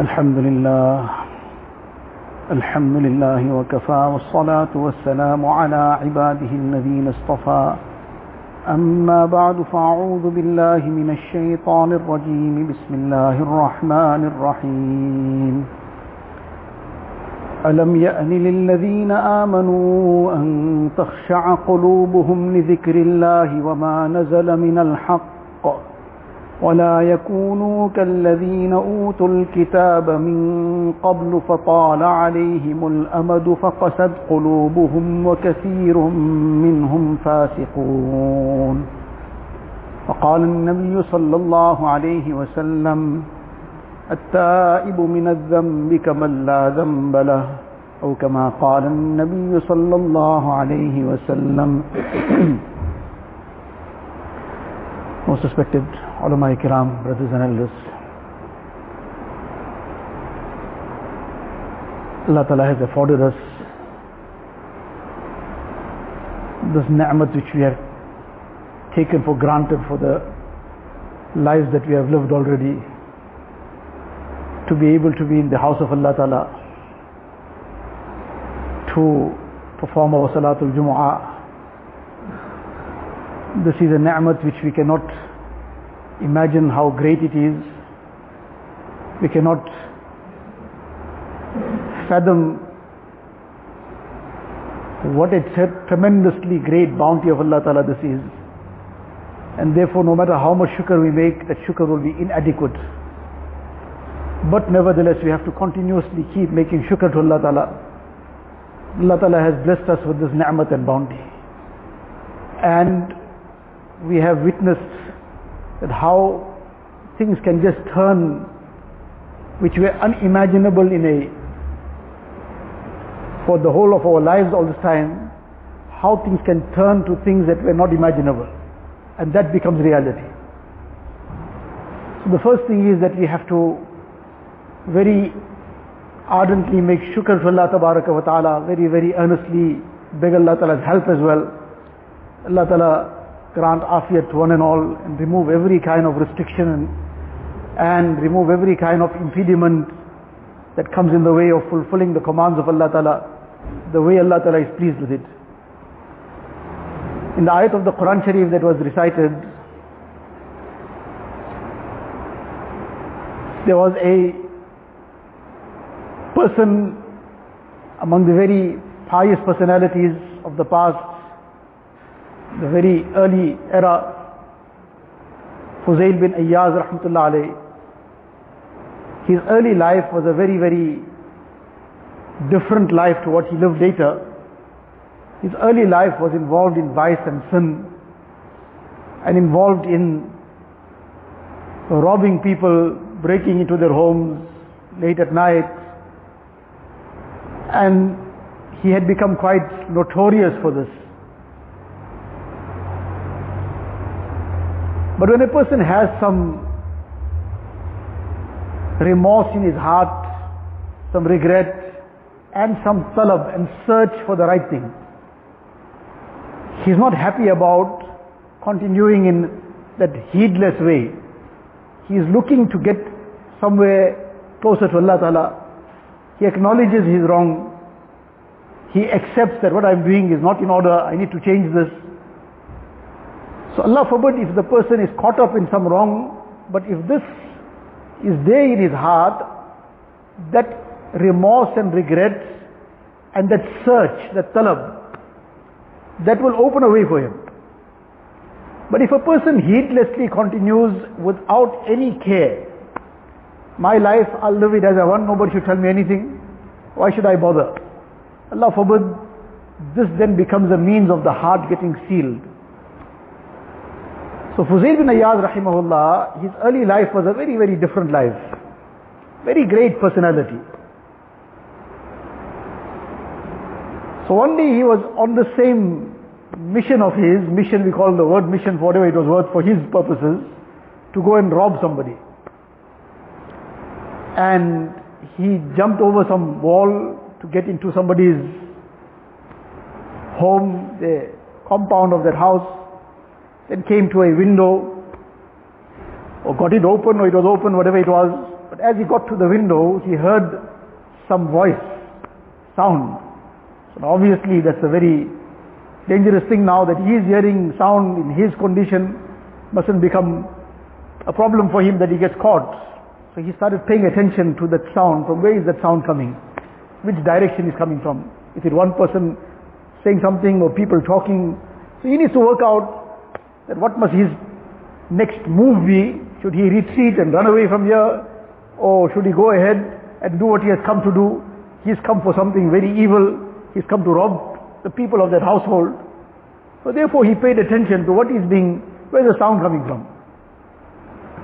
الحمد لله الحمد لله وكفى والصلاة والسلام على عباده الذين اصطفى. أما بعد فأعوذ بالله من الشيطان الرجيم. بسم الله الرحمن الرحيم. ألم يأن للذين آمنوا أن تخشع قلوبهم لذكر الله وما نزل من الحق؟ ولا يكونوا كالذين أوتوا الكتاب من قبل فطال عليهم الأمد فقست قلوبهم وكثير منهم فاسقون. وقال النبي صلى الله عليه وسلم، التائب من الذنب كمن لا ذنب له، أو كما قال النبي صلى الله عليه وسلم. Most respected بردرس اللہ تعالیٰز اے فاڈرس دس نحمت وچ وی ہیو ٹیکن فور گرانٹڈ فور دا لائف دیٹ وی ہیو لفڈ آلریڈی ٹو بی ایبل ٹو بی ان دا ہاؤس آف اللہ تعالیٰ ٹو پرفارم او سلات اے نعمت وچ وی کی ناٹ imagine how great it is. We cannot fathom what a tremendously great bounty of Allah Ta'ala this is. And therefore no matter how much shukr we make, that shukr will be inadequate. But nevertheless we have to continuously keep making shukr to Allah Ta'ala. Allah Ta'ala has blessed us with this ni'mat and bounty. And we have witnessed that how things can just turn which were unimaginable in a for the whole of our lives all this time how things can turn to things that were not imaginable. And that becomes reality. So the first thing is that we have to very ardently make shukr to Allah wa ta'ala very very earnestly beg Allah ta'ala's help as well. Allah ta'ala grant afiyat to one and all and remove every kind of restriction and remove every kind of impediment that comes in the way of fulfilling the commands of Allah Ta'ala the way Allah Ta'ala is pleased with it. In the ayat of the Quran Sharif that was recited there was a person among the very pious personalities of the past the very early era, Fuzail bin Ayyaz rahmatullah alayh, his early life was a very, very different life to what he lived later. His early life was involved in vice and sin and involved in robbing people, breaking into their homes late at night and he had become quite notorious for this. But when a person has some remorse in his heart, some regret, and some talab and search for the right thing, he's not happy about continuing in that heedless way. He is looking to get somewhere closer to Allah Ta'ala. He acknowledges his wrong. He accepts that what I'm doing is not in order. I need to change this. So Allah forbid if the person is caught up in some wrong, but if this is there in his heart, that remorse and regret and that search, that talab, that will open a way for him. But if a person heedlessly continues without any care, my life, I'll live it as I want, nobody should tell me anything, why should I bother? Allah forbid, this then becomes a means of the heart getting sealed. So Fuzail bin Ayyaz rahimahullah, his early life was a very, very different life. Very great personality. So one day he was on the same mission of his, mission we call the word mission whatever it was worth for his purposes, to go and rob somebody. And he jumped over some wall to get into somebody's home, the compound of that house, then came to a window, or got it open, or it was open, whatever it was, but as he got to the window, he heard some voice, sound. So obviously that's a very dangerous thing now that he is hearing sound in his condition mustn't become a problem for him that he gets caught. So he started paying attention to that sound. From where is that sound coming? Which direction is coming from? Is it one person saying something or people talking? So he needs to work out that what must his next move be? Should he retreat and run away from here? Or should he go ahead and do what he has come to do? He's come for something very evil. He's come to rob the people of that household. So therefore he paid attention to what is being, where is the sound coming from?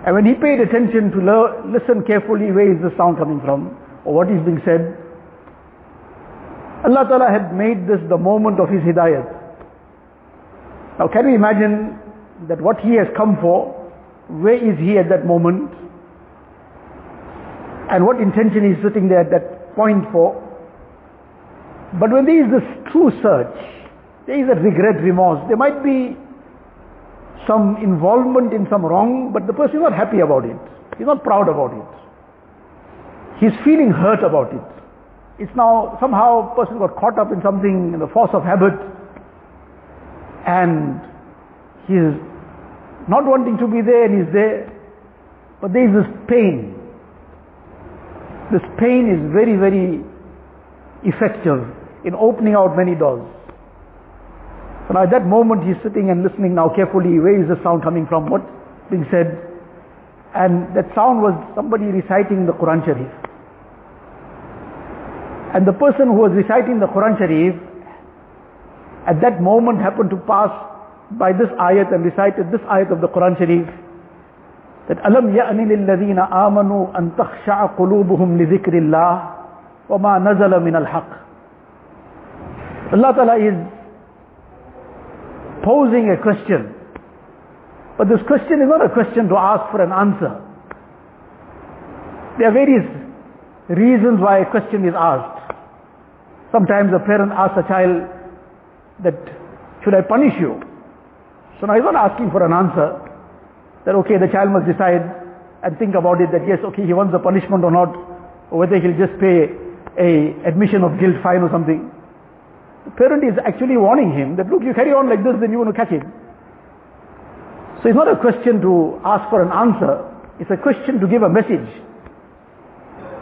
And when he paid attention to listen carefully where is the sound coming from or what is being said, Allah Ta'ala had made this the moment of his hidayat. Now can we imagine that what he has come for, where is he at that moment? And what intention is sitting there at that point for? But when there is this true search, there is a regret, remorse. There might be some involvement in some wrong, but the person is not happy about it. He's not proud about it. He's feeling hurt about it. It's now somehow person got caught up in something in the force of habit and he's not wanting to be there and he's there. But there is this pain. This pain is very, very effective in opening out many doors. So now at that moment he's sitting and listening now carefully, where is the sound coming from, what's being said. And that sound was somebody reciting the Quran Sharif. And the person who was reciting the Quran Sharif at that moment happened to pass by this ayat and recited this ayat of the Quran Sharif that أَلَمْ يَأْنِ لِلَّذِينَ آمَنُوا أَن تَخْشَعَ قُلُوبُهُمْ لِذِكْرِ اللَّهِ وَمَا نَزَلَ مِنَ الْحَقِّ Allah Ta'ala is posing a question. But this question is not a question to ask for an answer. There are various reasons why a question is asked. Sometimes a parent asks a child that, should I punish you? So now he's not asking for an answer. That okay, the child must decide and think about it that yes, okay, he wants the punishment or not, or whether he'll just pay a admission of guilt fine or something. The parent is actually warning him that look, you carry on like this, then you're going to catch it. So it's not a question to ask for an answer, it's a question to give a message.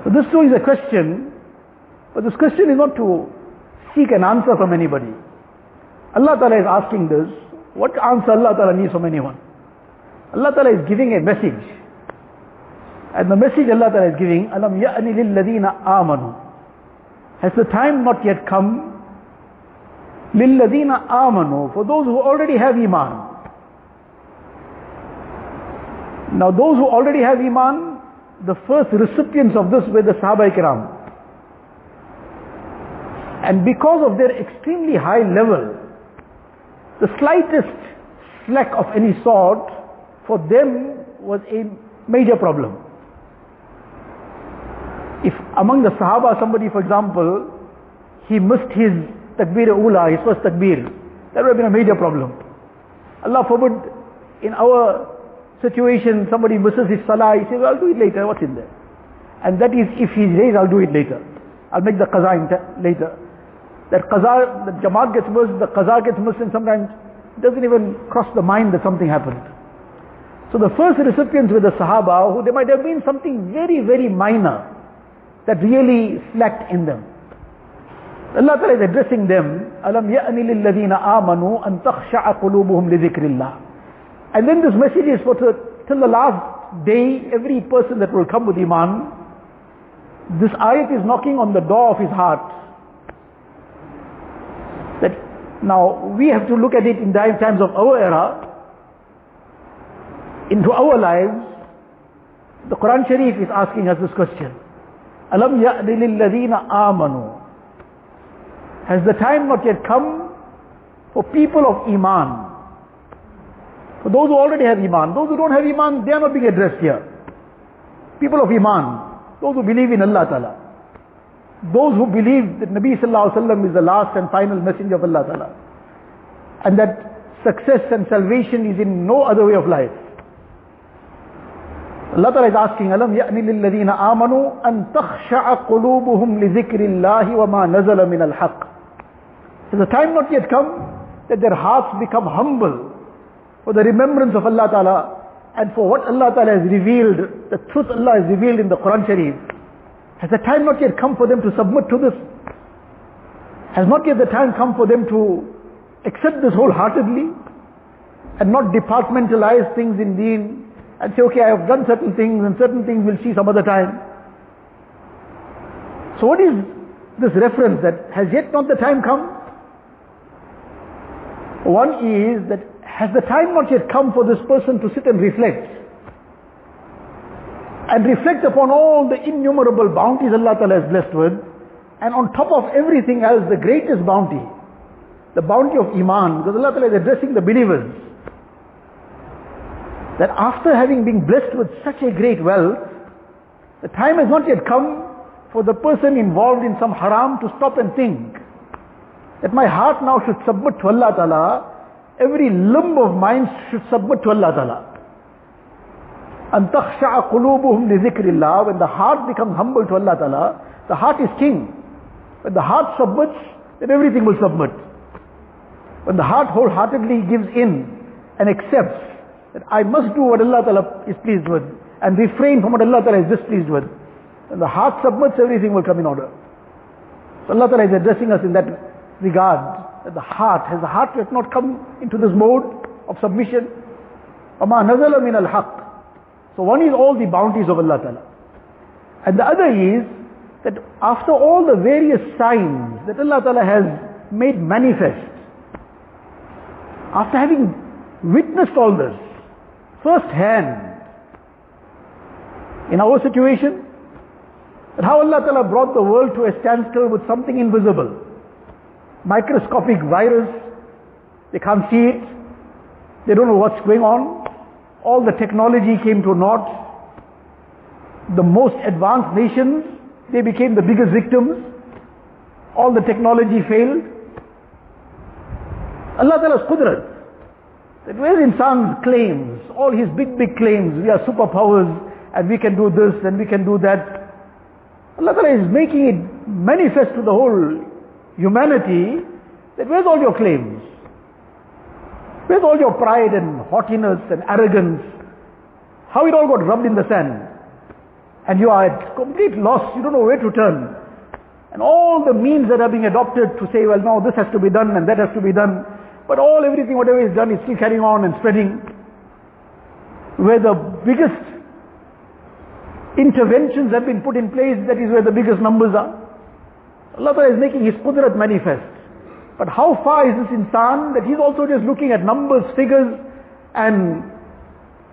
So this too is a question, but this question is not to seek an answer from anybody. Allah Ta'ala is asking this, what answer Allah Ta'ala needs from anyone? Allah Ta'ala is giving a message. And the message Allah Ta'ala is giving, Alam ya'ni lilladina amanu. Has the time not yet come? Lilladina amanu, for those who already have iman. Now those who already have iman, the first recipients of this were the Sahaba Ikram. And because of their extremely high level, the slightest slack of any sort for them was a major problem. If among the Sahaba somebody, for example, he missed his takbir ula, his first takbir, that would have been a major problem. Allah forbid, in our situation, somebody misses his salah, he says, I'll do it later, what's in there? And that is, if he says, I'll do it later. I'll make the qaza later. That qaza, the jamaat gets missed, the qaza gets missed, and sometimes it doesn't even cross the mind that something happened. So the first recipients were the Sahaba, who there might have been something very, very minor that really slacked in them. Allah Ta'ala is addressing them, أَلَمْ يَأْنِ لِلَّذِينَ آمَنُوا أَن تَخْشَعَ قُلُوبُهُمْ لِذِكْرِ اللَّهِ And then this message is for to, till the last day, every person that will come with Iman, this ayat is knocking on the door of his heart. Now we have to look at it in the times of our era, into our lives. The Quran Sharif is asking us this question. Alam ya'ni lilladhina amanu. Has the time not yet come for people of Iman? For those who already have Iman. Those who don't have Iman, they are not being addressed here. People of Iman. Those who believe in Allah Ta'ala Those who believe that Nabi Sallallahu Alaihi Wasallam is the last and final messenger of Allah Ta'ala. And that success and salvation is in no other way of life. Allah Ta'ala is asking, أَلَمْ يَأْنِ لِلَّذِينَ آمَنُوا أَن تَخْشَعَ قُلُوبُهُمْ لِذِكْرِ اللَّهِ وَمَا نَزَلَ مِنَ الْحَقِّ Has the time not yet come that their hearts become humble for the remembrance of Allah Ta'ala and for what Allah Ta'ala has revealed, the truth Allah has revealed in the Quran Sharif? Has the time not yet come for them to submit to this? Has not yet the time come for them to accept this wholeheartedly and not departmentalize things in deen and say, okay, I have done certain things and certain things we'll see some other time. So what is this reference that has yet not the time come? One is that has the time not yet come for this person to sit and reflect? And reflect upon all the innumerable bounties Allah Ta'ala has blessed with. And on top of everything else, the greatest bounty, the bounty of Iman, because Allah Ta'ala is addressing the believers that after having been blessed with such a great wealth, the time has not yet come for the person involved in some haram to stop and think that my heart now should submit to Allah Ta'ala, every limb of mine should submit to Allah Ta'ala. And تَخْشَعَ قُلُوبُهُمْ لِذِكْرِ اللَّهِ When the heart becomes humble to Allah Ta'ala, the heart is king. When the heart submits, then everything will submit. When the heart wholeheartedly gives in and accepts that I must do what Allah Ta'ala is pleased with and refrain from what Allah Ta'ala is displeased with. When the heart submits, everything will come in order. So Allah Ta'ala is addressing us in that regard, that the heart, has the heart yet not come into this mode of submission? وَمَا نَزَلَ مِنَ الْحَقِّ so one is all the bounties of Allah Ta'ala. And the other is that after all the various signs that Allah Ta'ala has made manifest, after having witnessed all this, first hand in our situation that how Allah Ta'ala brought the world to a standstill with something invisible. Microscopic virus, they can't see it, they don't know what's going on. All the technology came to naught. The most advanced nations, they became the biggest victims. All the technology failed. Allah Ta'ala's qudrat, that where insan claims, all his big, big claims, we are superpowers and we can do this and we can do that. Allah Ta'ala is making it manifest to the whole humanity that where's all your claims? Where's all your pride and haughtiness and arrogance? How it all got rubbed in the sand? And you are at complete loss, you don't know where to turn. And all the means that are being adopted to say, well, no, this has to be done and that has to be done. But all, everything, whatever is done is still carrying on and spreading. Where the biggest interventions have been put in place, that is where the biggest numbers are. Allah Ta'ala is making His Qudrat manifest. But how far is this insan that he's also just looking at numbers, figures, and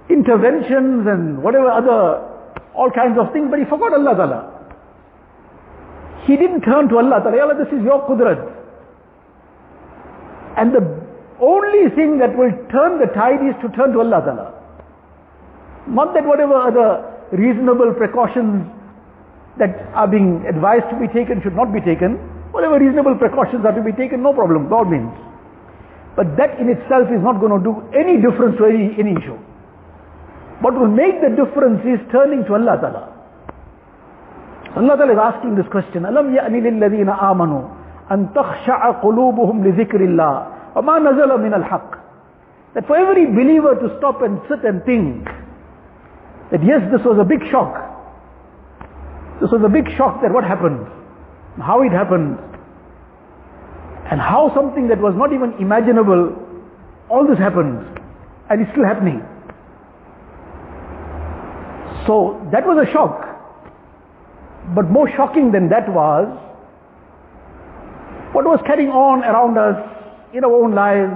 interventions and whatever other, all kinds of things, but he forgot Allah Ta'ala. He didn't turn to Allah Ta'ala. Allah, this is your Qudrat. And the only thing that will turn the tide is to turn to Allah Ta'ala. Not that whatever other reasonable precautions that are being advised to be taken should not be taken. Whatever reasonable precautions are to be taken, no problem, by all means. But that in itself is not going to do any difference to any, any issue. What will make the difference is turning to Allah Ta'ala. Allah Ta'ala is asking this question, أَلَمْ يَأْنِ لِلَّذِينَ آمَنُوا أَن تَخْشَعَ قُلُوبُهُمْ لِذِكْرِ اللَّهِ وَمَا نَزَلَ مِنَ الْحَقِّ That for every believer to stop and sit and think that yes, this was a big shock. This was a big shock that what happened, how it happened, and how something that was not even imaginable, all this happened, and it's still happening. So that was a shock. But more shocking than that was what was carrying on around us in our own lives,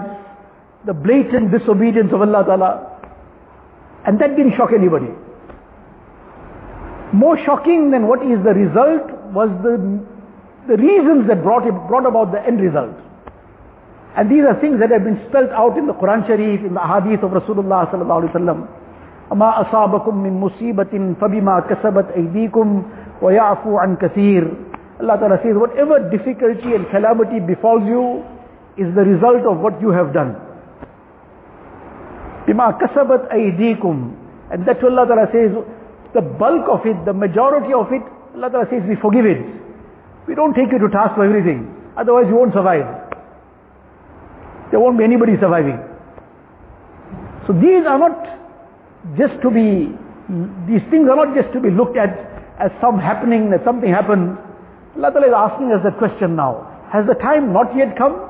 the blatant disobedience of Allah Ta'ala. And that didn't shock anybody. More shocking than what is the result was the, the reasons that brought, it, brought about the end result. And these are things that have been spelled out in the Quran Sharif, in the hadith of Rasulullah sallallahu alaihi wasallam. ما أصابكم من مصيبة فبما كسبت أيديكم ويعفو عن كثير Allah Ta'ala says whatever difficulty and calamity befalls you is the result of what you have done بما كسبت أيديكم And that's what Allah Ta'ala says, the bulk of it, the majority of it, Allah Ta'ala says we forgive it. We don't take you to task for everything. Otherwise you won't survive. There won't be anybody surviving. So these are not just to be, these things are not just to be looked at as some happening, that something happened. Allah Ta'ala is asking us that question now. Has the time not yet come?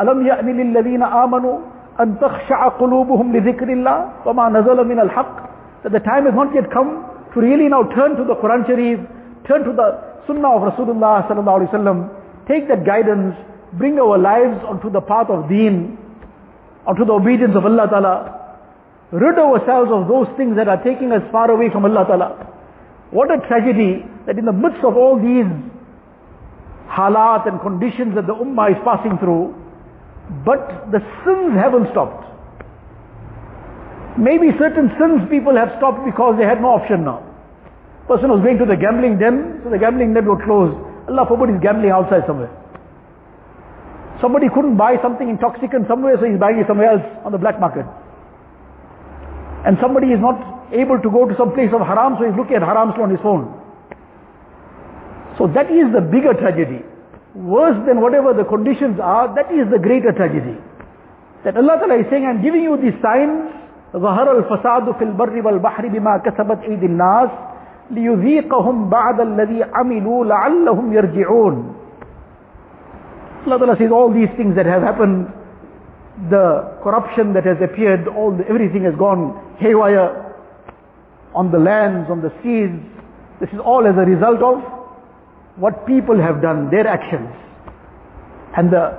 ألم يأن للذين آمنوا أن تخشع قلوبهم لذكر الله وما نزل من الحق that the time has not yet come to really now turn to the Quran Sharif, turn to the Sunnah of Rasulullah sallallahu alaihi wasallam, take that guidance, bring our lives onto the path of Deen, onto the obedience of Allah Ta'ala, rid ourselves of those things that are taking us far away from Allah Ta'ala. What a tragedy that in the midst of all these halat and conditions that the ummah is passing through, but the sins haven't stopped. Maybe certain sins people have stopped because they had no option now. Person was going to the gambling den, so the gambling den was closed. Allah forbid he's gambling outside somewhere. Somebody couldn't buy something intoxicant somewhere, so he's buying it somewhere else on the black market. And somebody is not able to go to some place of haram, so he's looking at haram on his phone. So that is the bigger tragedy. Worse than whatever the conditions are, that is the greater tragedy. That Allah Ta'ala is saying, I'm giving you these signs, ظهر الفساد في البر والبحر بما كسبت أيدي الناس ليذيقهم بعد الذي عملوا لعلهم يرجعون Allah Ta'ala says all these things that have happened, the corruption that has appeared, all the, everything has gone haywire on the lands, on the seas. This is all as a result of what people have done, their actions. And the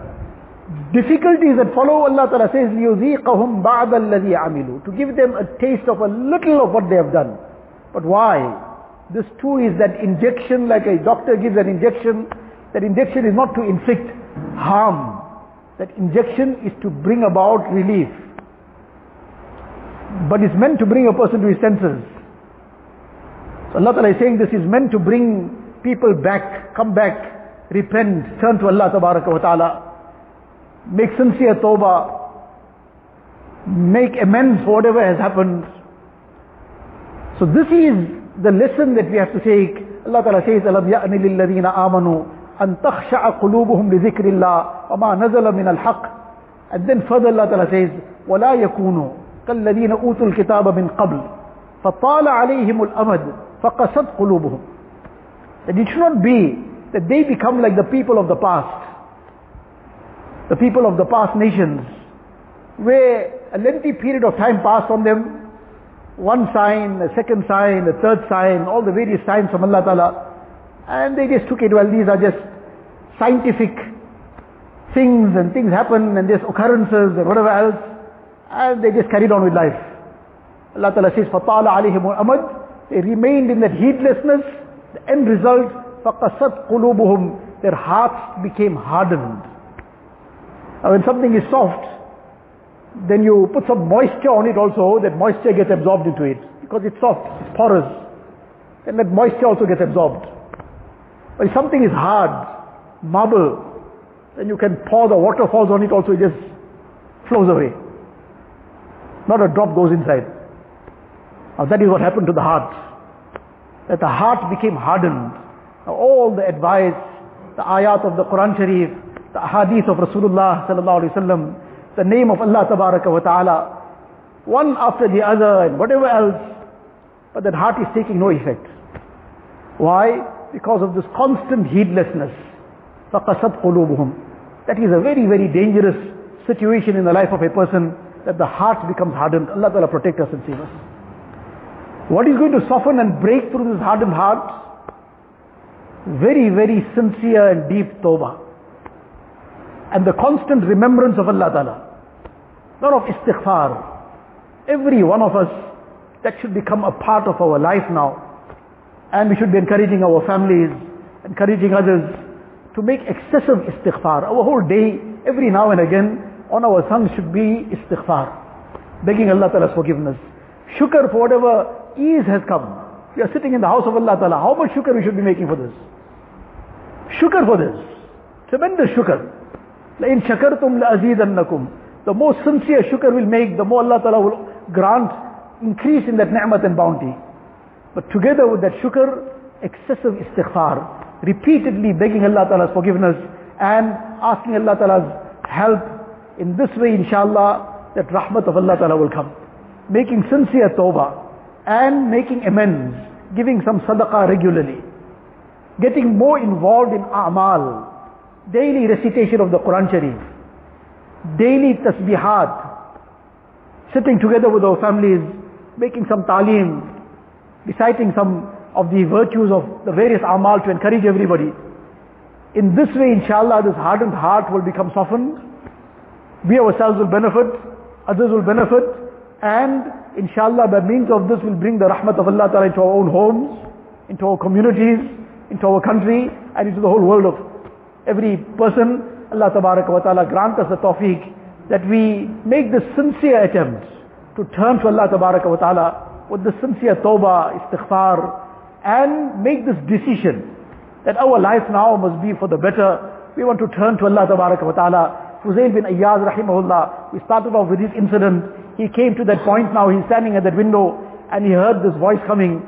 difficulties that follow, Allah Ta'ala says, لِيُذِيقَهُمْ بَعْدَ الَّذِي عَمِلُوا To give them a taste of a little of what they have done. But why? This too is that injection, like a doctor gives an injection, that injection is not to inflict harm. That injection is to bring about relief. But it's meant to bring a person to his senses. So Allah Ta'ala is saying this is meant to bring people back, come back, repent, turn to Allah Ta'ala, make sincere tawbah, make amends for whatever has happened. So this is the lesson that we have to take. Allah Ta'ala says, أَلَمْ يَأْنِ لِلَّذِينَ آمَنُوا أَن تَخْشَعَ قُلُوبُهُمْ لِذِكْرِ اللَّهِ وَمَا نَزَلَ مِنَ الْحَقِّ And then further Allah Ta'ala says, وَلَا يَكُونُوا كَالَّذِينَ أُوتُوا الْكِتَابَ مِنْ قَبْلِ فَطَالَ عَلَيْهِمُ الْأَمَدُ فَقَسَتْ قُلُوبُهُمْ That it should not be that they become like the people of the past. The people of the past nations, where a lengthy period of time passed on them, one sign, a second sign, a third sign, all the various signs from Allah Ta'ala, and they just took it, well these are just scientific things and things happen and there's occurrences and whatever else, and they just carried on with life. Allah Ta'ala says, فَطَالَ عَلَيْهِمُ الْأَمَدُ They remained in that heedlessness, the end result, فَقَسَتْ قُلُوبُهُمْ Their hearts became hardened. Now when something is soft, then you put some moisture on it also, that moisture gets absorbed into it. Because it's soft, it's porous. Then that moisture also gets absorbed. But if something is hard, marble, then you can pour the waterfalls on it also, it just flows away. Not a drop goes inside. Now that is what happened to the heart. That the heart became hardened. Now all the advice, the ayat of the Quran Sharif, the hadith of Rasulullah sallallahu alaihi wasallam, the name of Allah tabaraka wa ta'ala, one after the other and whatever else, but that heart is taking no effect. Why? Because of this constant heedlessness. فَقَسَتْ قُلُوبُهُمْ That is a very, very dangerous situation in the life of a person, that the heart becomes hardened. Allah Ta'ala protect us and save us. What is going to soften and break through this hardened heart? Very, very sincere and deep tawbah. And the constant remembrance of Allah Ta'ala. Not of istighfar. Every one of us, that should become a part of our life now. And we should be encouraging our families, encouraging others to make excessive istighfar. Our whole day, every now and again, on our tongue should be istighfar. Begging Allah Ta'ala's forgiveness. Shukr for whatever ease has come. We are sitting in the house of Allah Ta'ala. How much shukr we should be making for this? Shukr for this. Tremendous shukr. لَإِن شَكَرْتُمْ لَأَزِيدَنَّكُمْ the more sincere shukr will make, the more Allah Ta'ala will grant increase in that ni'mat and bounty. But together with that shukr, excessive istighfar, repeatedly begging Allah Ta'ala's forgiveness and asking Allah Ta'ala's help. In this way, inshallah, that rahmat of Allah Ta'ala will come. Making sincere tawbah and making amends, giving some sadaqah regularly. Getting more involved in a'mal, daily recitation of the Quran Sharif, daily tasbihat, sitting together with our families, making some talim, reciting some of the virtues of the various amal to encourage everybody. In this way, inshallah, this hardened heart will become softened. We ourselves will benefit, others will benefit, and inshallah, by means of this, will bring the rahmat of Allah Ta'ala into our own homes, into our communities, into our country, and into the whole world of every person. Allah Ta'ala grant us the tawfiq that we make the sincere attempt to turn to Allah Ta'ala with the sincere tawbah, istighfar, and make this decision that our life now must be for the better. We want to turn to Allah Ta'ala. Fuzail bin Ayyaz rahimahullah, we started off with this incident. He came to that point now, he's standing at that window and he heard this voice coming.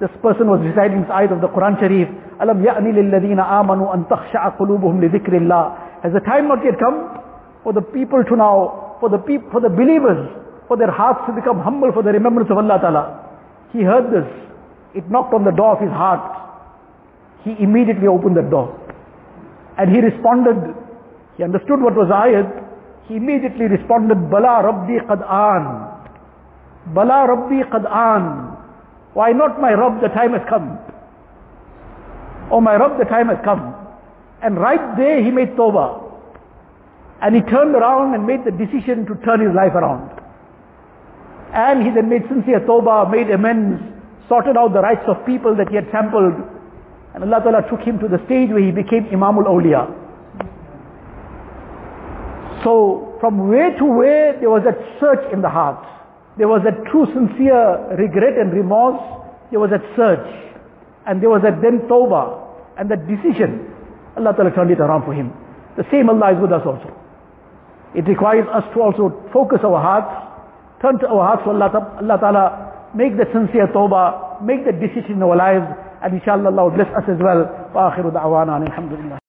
This person was reciting this ayat of the Quran Sharif. Alam ya'ni lilladhina amanu an takhsha'a qulubuhum li dhikrillah. Has the time not yet come for the people to now, for the people, for the believers, for their hearts to become humble for the remembrance of Allah Ta'ala. He heard this. It knocked on the door of his heart. He immediately opened the door. And he responded, he understood what was ayat. He immediately responded, Bala Rabbi qad an. Bala Rabbi qad an. Why not my Rabb, the time has come. Oh my Rabb, the time has come. And right there he made tawbah. And he turned around and made the decision to turn his life around. And he then made sincere tawbah, made amends, sorted out the rights of people that he had trampled. And Allah Ta'ala took him to the stage where he became Imam Imamul Awliya. So from where to where there was that search in the heart. There was that true sincere regret and remorse. There was that search. And there was that then tawbah and that decision. Allah Ta'ala turned it around for him. The same Allah is with us also. It requires us to also focus our hearts, turn to our hearts to Allah, Allah Ta'ala, make the sincere tawbah, make the decision in our lives, and inshallah Allah will bless us as well. وآخر دعوانا الحمد لله